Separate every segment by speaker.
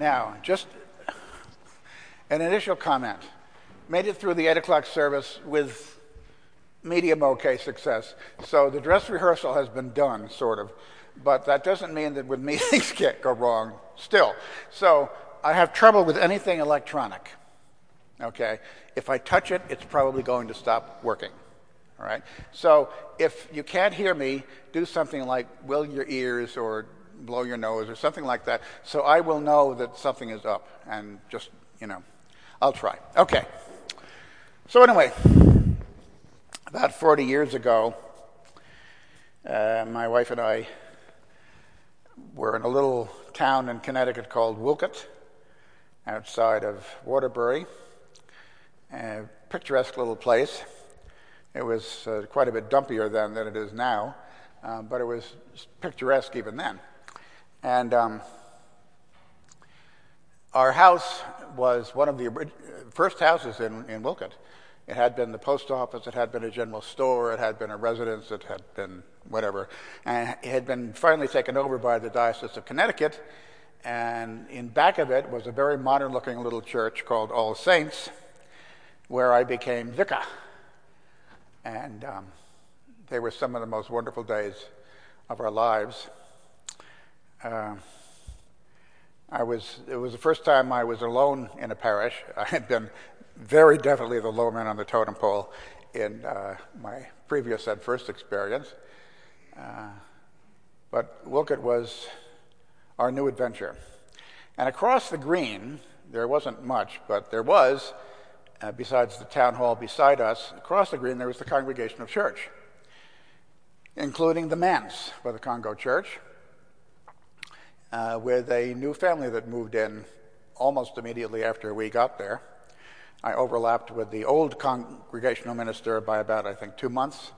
Speaker 1: Now, just an initial comment. Made it through the 8 o'clock service with medium okay success. So the dress rehearsal has been done, sort of. But that doesn't mean that with me things can't go wrong still. So I have trouble with anything electronic. Okay? If I touch it, it's probably going to stop working. All right? So if you can't hear me, do something like will your ears or blow your nose or something like that, so I will know that something is up and just, you know, I'll try. Okay. So, anyway, about 40 years ago, uh, my wife and I were in a little town in Connecticut called Wolcott, outside of Waterbury, a picturesque little place. It was uh, quite a bit dumpier then than it is now, uh, but it was picturesque even then. And um, our house was one of the first houses in, in Wolcott. It had been the post office, it had been a general store, it had been a residence, it had been whatever. And it had been finally taken over by the Diocese of Connecticut. And in back of it was a very modern looking little church called All Saints, where I became vicar. And um, they were some of the most wonderful days of our lives. Uh, I was, it was the first time I was alone in a parish. I had been very definitely the low man on the totem pole in uh, my previous and first experience. Uh, but Wolcott was our new adventure. And across the green, there wasn't much, but there was, uh, besides the town hall beside us, across the green there was the Congregational Church, including the manse for the Congo Church uh, with a new family that moved in almost immediately after we got there. I overlapped with the old congregational minister by about, I think, two months.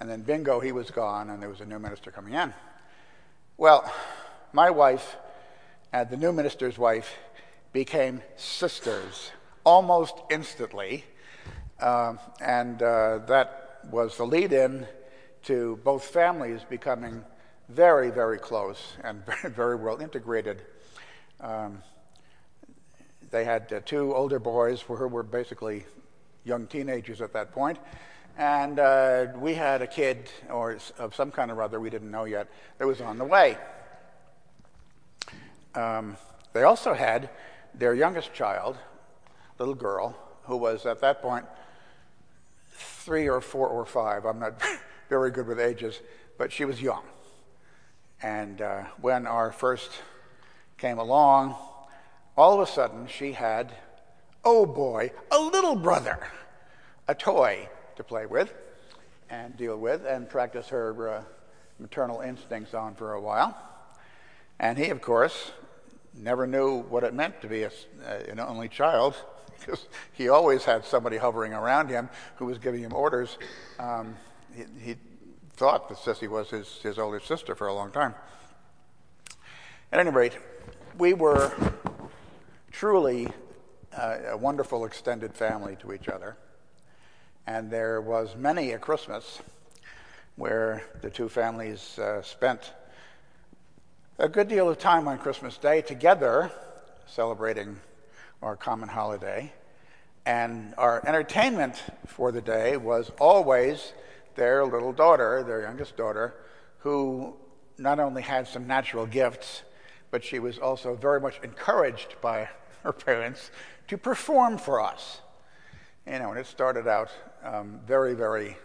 Speaker 1: And then bingo, he was gone, and there was a new minister coming in. Well, my wife and the new minister's wife became sisters almost instantly. Uh, and uh, that was the lead in to both families becoming very, very close and very very well integrated. Um, they had uh, two older boys who were basically young teenagers at that point. And uh, we had a kid, or of some kind or other, we didn't know yet, that was on the way. Um, they also had their youngest child, little girl, who was at that point three or four or five. I'm not very good with ages, but she was young. And uh, when our first came along, all of a sudden she had, oh boy, a little brother, a toy to play with and deal with and practice her uh, maternal instincts on for a while. And he, of course, never knew what it meant to be a, uh, an only child because he always had somebody hovering around him who was giving him orders. Um, he, he thought that Sissy was his, his older sister for a long time. At any rate, we were truly uh, a wonderful extended family to each other. And there was many a Christmas where the two families uh, spent a good deal of time on Christmas Day together, celebrating our common holiday. And our entertainment for the day was always their little daughter, their youngest daughter, who not only had some natural gifts, but she was also very much encouraged by her parents to perform for us. You know, and it started out um, very, very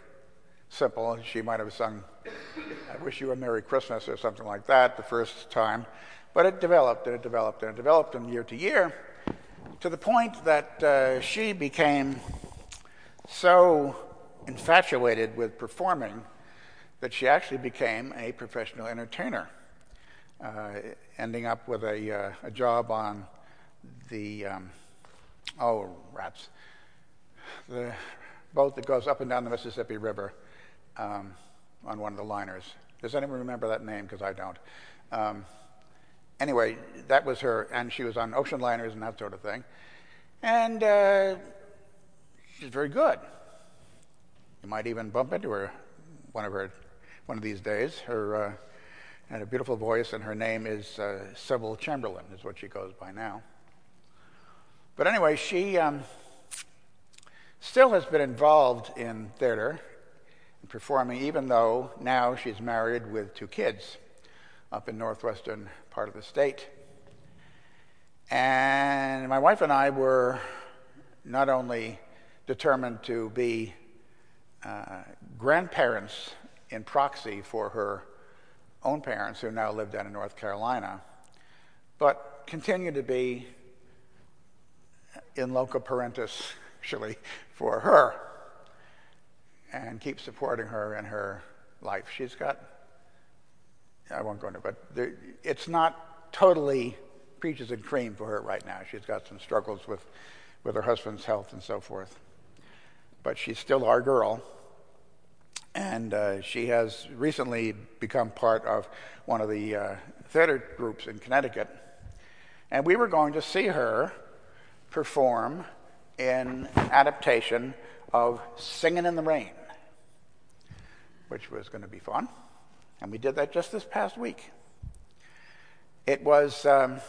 Speaker 1: simple. She might have sung, I Wish You a Merry Christmas or something like that the first time. But it developed and it developed and it developed from year to year to the point that uh, she became so infatuated with performing that she actually became a professional entertainer, uh, ending up with a, uh, a, job on the, um, oh, rats, the boat that goes up and down the Mississippi River um, on one of the liners. Does anyone remember that name? Because I don't. Um, anyway, that was her, and she was on ocean liners and that sort of thing. And uh, she's very good. You might even bump into her one of her one of these days. Her uh, a beautiful voice, and her name is uh, Sybil Chamberlain, is what she goes by now. But anyway, she um, still has been involved in theater and performing, even though now she's married with two kids up in northwestern part of the state. And my wife and I were not only determined to be uh, grandparents in proxy for her own parents who now live down in North Carolina, but continue to be in loco parentis, actually, for her and keep supporting her in her life. She's got, I won't go into it, but there, it's not totally peaches and cream for her right now. She's got some struggles with, with her husband's health and so forth. But she's still our girl. And uh, she has recently become part of one of the uh, theater groups in Connecticut. And we were going to see her perform in an adaptation of Singing in the Rain, which was going to be fun. And we did that just this past week. It was, um,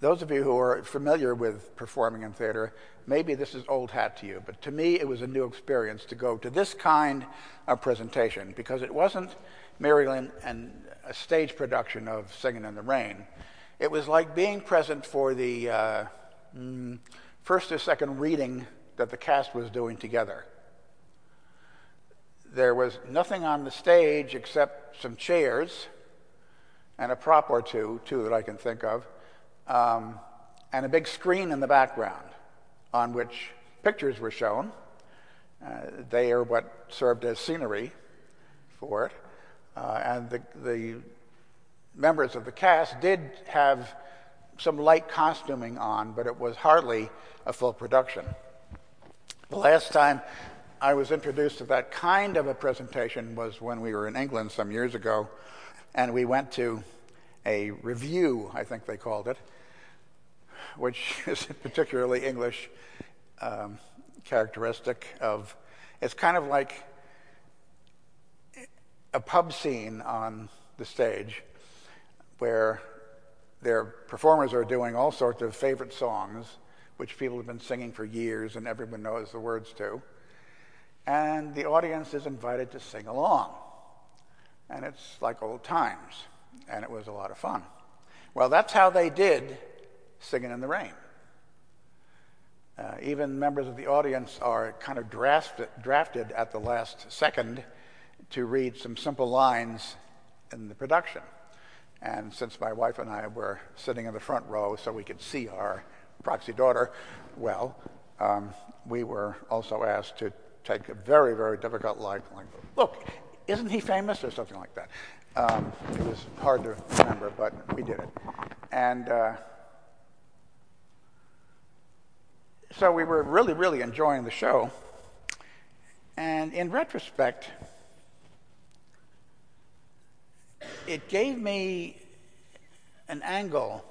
Speaker 1: those of you who are familiar with performing in theater, maybe this is old hat to you, but to me it was a new experience to go to this kind of presentation because it wasn't Maryland and a stage production of Singing in the Rain. It was like being present for the uh, mm, first or second reading that the cast was doing together. There was nothing on the stage except some chairs and a prop or two, two that I can think of, um, and a big screen in the background on which pictures were shown. Uh, they are what served as scenery for it. Uh, and the, the members of the cast did have some light costuming on, but it was hardly a full production. The last time I was introduced to that kind of a presentation was when we were in England some years ago, and we went to a revue, I think they called it, which is particularly English um, characteristic of it's kind of like a pub scene on the stage where their performers are doing all sorts of favorite songs which people have been singing for years and everyone knows the words to and the audience is invited to sing along. And it's like old times and it was a lot of fun. Well that's how they did singing in the rain uh, even members of the audience are kind of drafted, drafted at the last second to read some simple lines in the production. And since my wife and I were sitting in the front row so we could see our proxy daughter well, um, we were also asked to take a very, very difficult line. Like, look, isn't he famous? Or something like that. Um, it was hard to remember, but we did it. And uh, so we were really, really enjoying the show. And in retrospect, it gave me an angle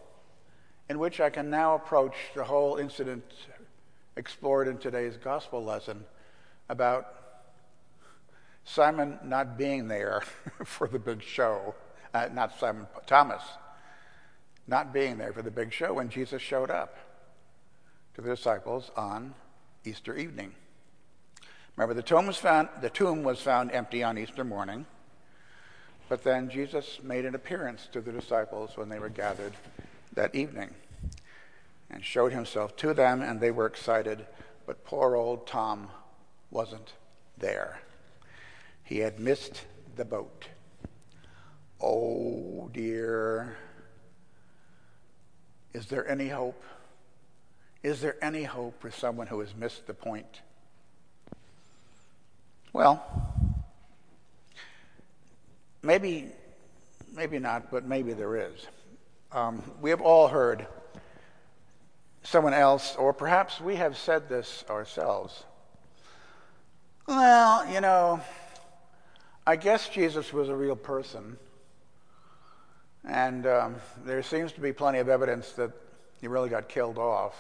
Speaker 1: in which I can now approach the whole incident explored in today's gospel lesson about Simon not being there for the big show, uh, not Simon, Thomas, not being there for the big show when Jesus showed up to the disciples on Easter evening. Remember, the tomb was found, the tomb was found empty on Easter morning, but then Jesus made an appearance to the disciples when they were gathered that evening and showed himself to them, and they were excited, but poor old Tom wasn't there. He had missed the boat. Oh dear. Is there any hope? Is there any hope for someone who has missed the point? Well, maybe, maybe not, but maybe there is. Um, we have all heard someone else, or perhaps we have said this ourselves. Well, you know, I guess Jesus was a real person, and um, there seems to be plenty of evidence that he really got killed off.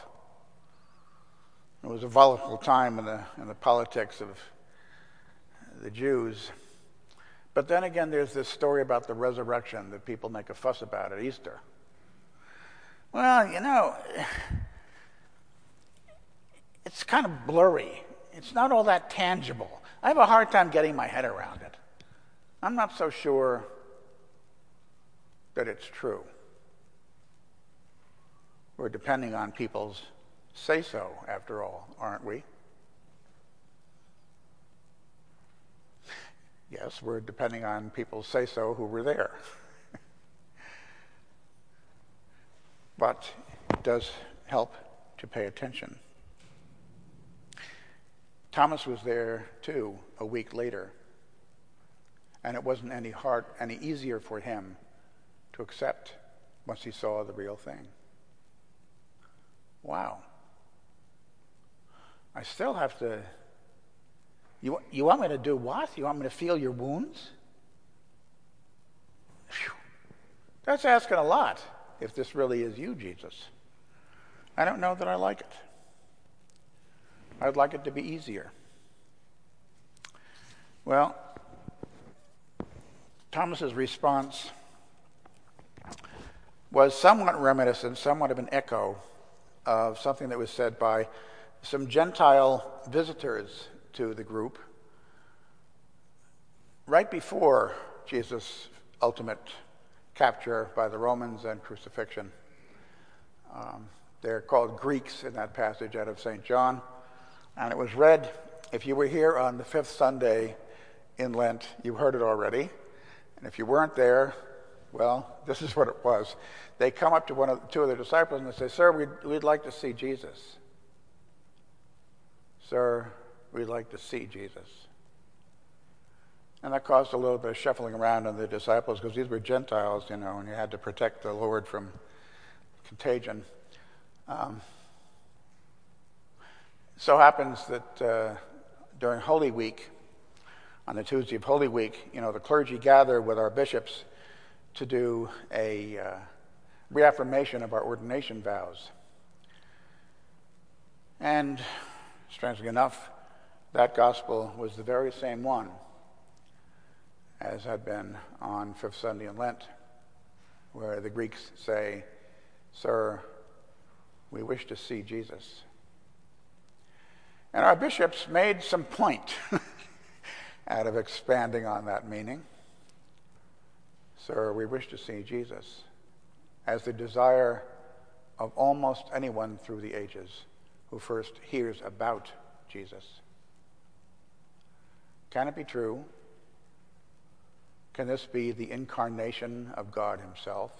Speaker 1: It was a volatile time in the, in the politics of the Jews. But then again, there's this story about the resurrection that people make a fuss about at Easter. Well, you know, it's kind of blurry. It's not all that tangible. I have a hard time getting my head around it. I'm not so sure that it's true. We're depending on people's say so, after all, aren't we? Yes, we're depending on people's say so who were there. but it does help to pay attention. Thomas was there too a week later, and it wasn't any hard, any easier for him to accept once he saw the real thing. Wow. I still have to you, you want me to do what? You want me to feel your wounds? Whew. That's asking a lot if this really is you, Jesus. I don't know that I like it. I'd like it to be easier. Well, Thomas's response was somewhat reminiscent, somewhat of an echo of something that was said by some Gentile visitors to the group right before Jesus' ultimate capture by the Romans and crucifixion. Um, they're called Greeks in that passage out of St. John. And it was read, if you were here on the fifth Sunday in Lent, you heard it already. And if you weren't there, well, this is what it was. They come up to one of two of their disciples and they say, Sir, we'd, we'd like to see Jesus. Sir, We'd like to see Jesus. And that caused a little bit of shuffling around in the disciples because these were Gentiles, you know, and you had to protect the Lord from contagion. Um, so happens that uh, during Holy Week, on the Tuesday of Holy Week, you know, the clergy gather with our bishops to do a uh, reaffirmation of our ordination vows. And strangely enough, that gospel was the very same one as had been on Fifth Sunday in Lent, where the Greeks say, Sir, we wish to see Jesus. And our bishops made some point out of expanding on that meaning. Sir, we wish to see Jesus as the desire of almost anyone through the ages who first hears about Jesus. Can it be true? Can this be the incarnation of God Himself?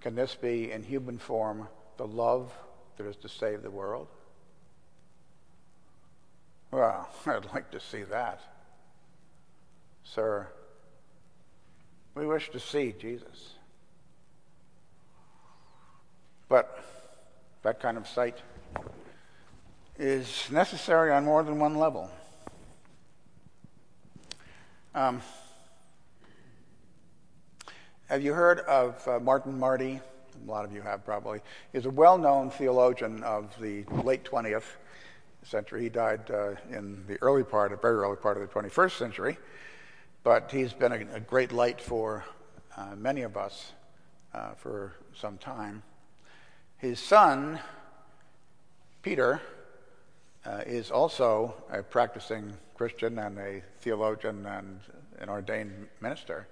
Speaker 1: Can this be, in human form, the love that is to save the world? Well, I'd like to see that. Sir, we wish to see Jesus. But that kind of sight is necessary on more than one level. Um, have you heard of uh, Martin Marty? A lot of you have probably. He's a well known theologian of the late 20th century. He died uh, in the early part, a very early part of the 21st century. But he's been a, a great light for uh, many of us uh, for some time. His son, Peter, uh, is also a practicing Christian and a theologian and an ordained minister,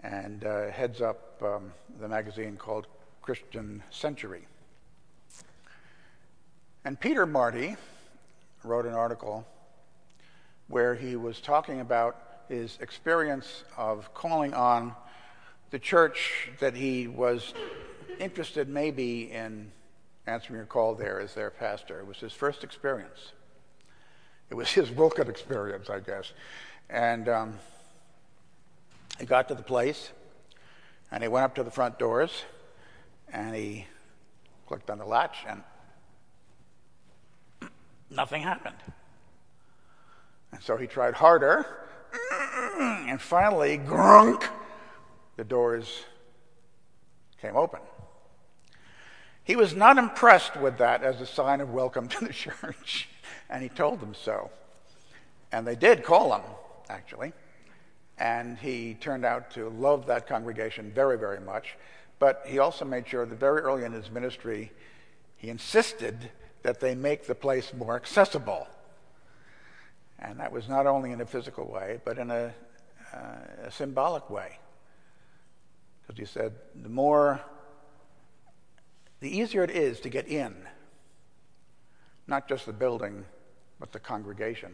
Speaker 1: and uh, heads up um, the magazine called Christian Century. And Peter Marty wrote an article where he was talking about his experience of calling on the church that he was interested maybe in answering your call there as their pastor. It was his first experience. It was his Wilkin experience, I guess. And um, he got to the place, and he went up to the front doors, and he clicked on the latch, and nothing happened. And so he tried harder, and finally, grunk, the doors came open. He was not impressed with that as a sign of welcome to the church, and he told them so. And they did call him actually. And he turned out to love that congregation very, very much. But he also made sure that very early in his ministry, he insisted that they make the place more accessible. And that was not only in a physical way, but in a, uh, a symbolic way. Because he said, the more, the easier it is to get in, not just the building, but the congregation,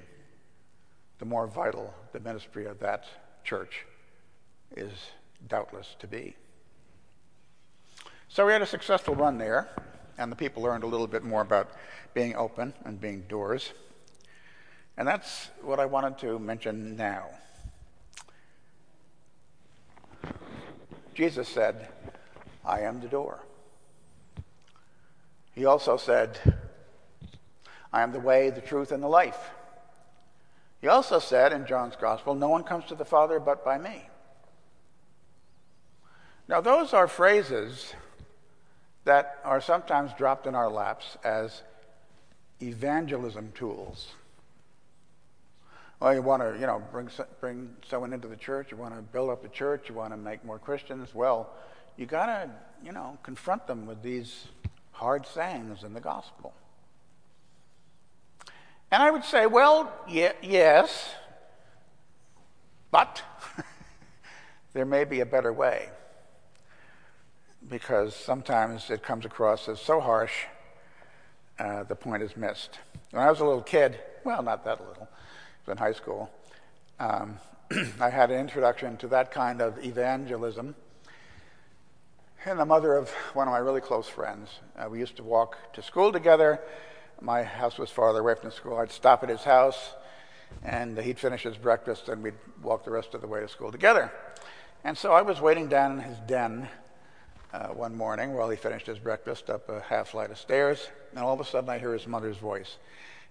Speaker 1: the more vital the ministry of that church is doubtless to be. So we had a successful run there, and the people learned a little bit more about being open and being doors. And that's what I wanted to mention now. Jesus said, I am the door. He also said, I am the way, the truth, and the life. He also said in John's Gospel, No one comes to the Father but by me. Now, those are phrases that are sometimes dropped in our laps as evangelism tools. Well, you want to, you know, bring, bring someone into the church, you want to build up the church, you want to make more Christians. Well, you got to, you know, confront them with these hard sayings in the gospel. And I would say, well, yeah, yes, but there may be a better way. Because sometimes it comes across as so harsh, uh, the point is missed. When I was a little kid, well, not that little, was in high school, um, I had an introduction to that kind of evangelism. And the mother of one of my really close friends. Uh, we used to walk to school together my house was farther away from school. I'd stop at his house, and he'd finish his breakfast, and we'd walk the rest of the way to school together. And so I was waiting down in his den uh, one morning while he finished his breakfast up a half flight of stairs, and all of a sudden I hear his mother's voice.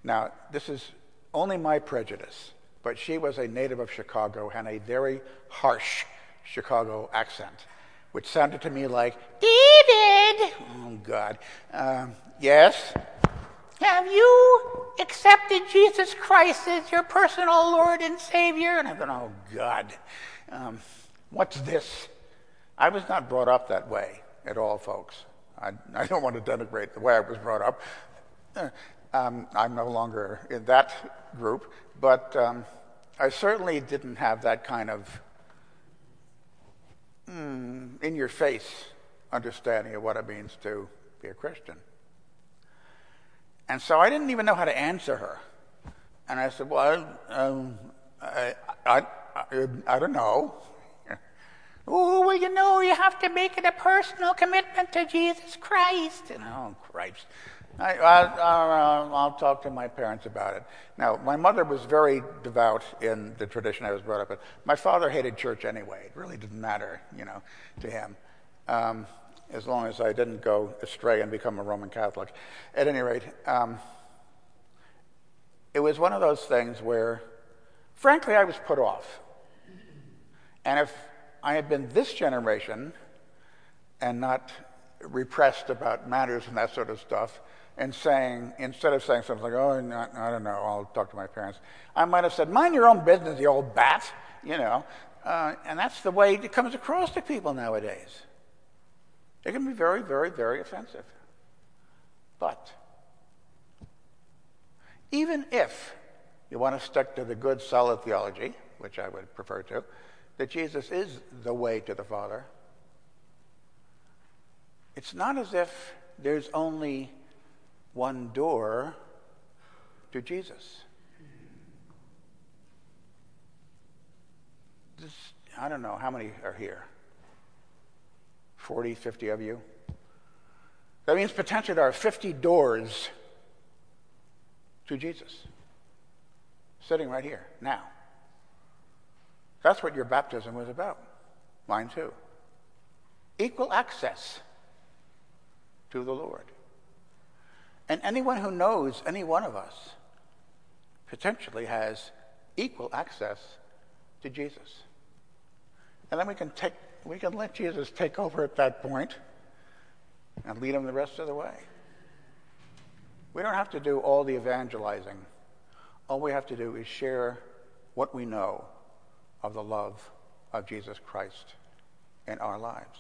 Speaker 1: Now, this is only my prejudice, but she was a native of Chicago and a very harsh Chicago accent, which sounded to me like, David! Oh, God. Um, yes? Have you accepted Jesus Christ as your personal Lord and Savior? And I thought, oh, God, um, what's this? I was not brought up that way at all, folks. I, I don't want to denigrate the way I was brought up. Uh, um, I'm no longer in that group, but um, I certainly didn't have that kind of mm, in your face understanding of what it means to be a Christian. And so I didn't even know how to answer her. And I said, Well, um, I, I, I, I, don't know. oh, well, you know, you have to make it a personal commitment to Jesus Christ. And oh, Christ. I, will talk to my parents about it. Now, my mother was very devout in the tradition I was brought up in. My father hated church anyway. It really didn't matter, you know, to him. Um, as long as I didn't go astray and become a Roman Catholic. At any rate, um, it was one of those things where, frankly, I was put off. And if I had been this generation and not repressed about matters and that sort of stuff, and saying, instead of saying something like, oh, I don't know, I'll talk to my parents, I might have said, mind your own business, you old bat, you know. Uh, and that's the way it comes across to people nowadays. It can be very, very, very offensive. But even if you want to stick to the good, solid theology, which I would prefer to, that Jesus is the way to the Father, it's not as if there's only one door to Jesus. This, I don't know how many are here. 40, 50 of you. That means potentially there are 50 doors to Jesus sitting right here now. That's what your baptism was about. Mine too. Equal access to the Lord. And anyone who knows any one of us potentially has equal access to Jesus. And then we can take we can let Jesus take over at that point and lead them the rest of the way. We don't have to do all the evangelizing. All we have to do is share what we know of the love of Jesus Christ in our lives.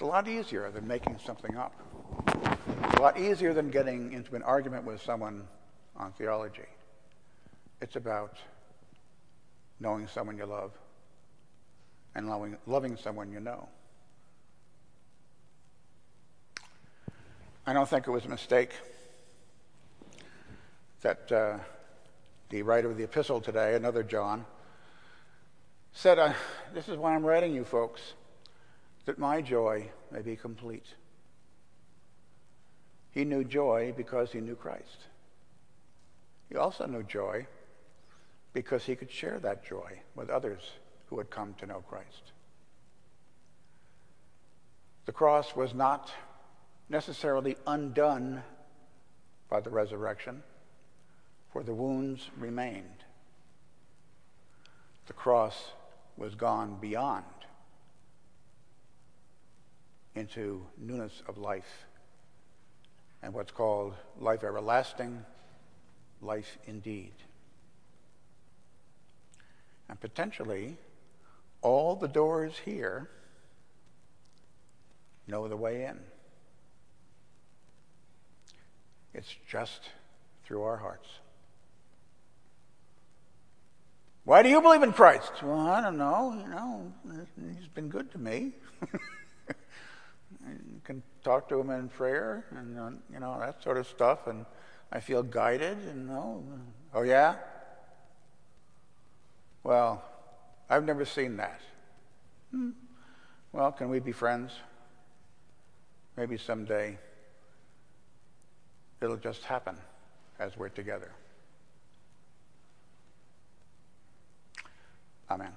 Speaker 1: It's a lot easier than making something up. It's a lot easier than getting into an argument with someone on theology. It's about knowing someone you love and loving, loving someone you know. I don't think it was a mistake that uh, the writer of the epistle today, another John, said, uh, This is why I'm writing you folks, that my joy may be complete. He knew joy because he knew Christ. He also knew joy because he could share that joy with others who had come to know Christ. The cross was not necessarily undone by the resurrection, for the wounds remained. The cross was gone beyond into newness of life and what's called life everlasting, life indeed. And potentially, all the doors here know the way in. It's just through our hearts. Why do you believe in Christ? Well, I don't know. You know, he's been good to me. can talk to him in prayer and uh, you know that sort of stuff, and I feel guided. And know, oh yeah. Well, I've never seen that. Hmm. Well, can we be friends? Maybe someday it'll just happen as we're together. Amen.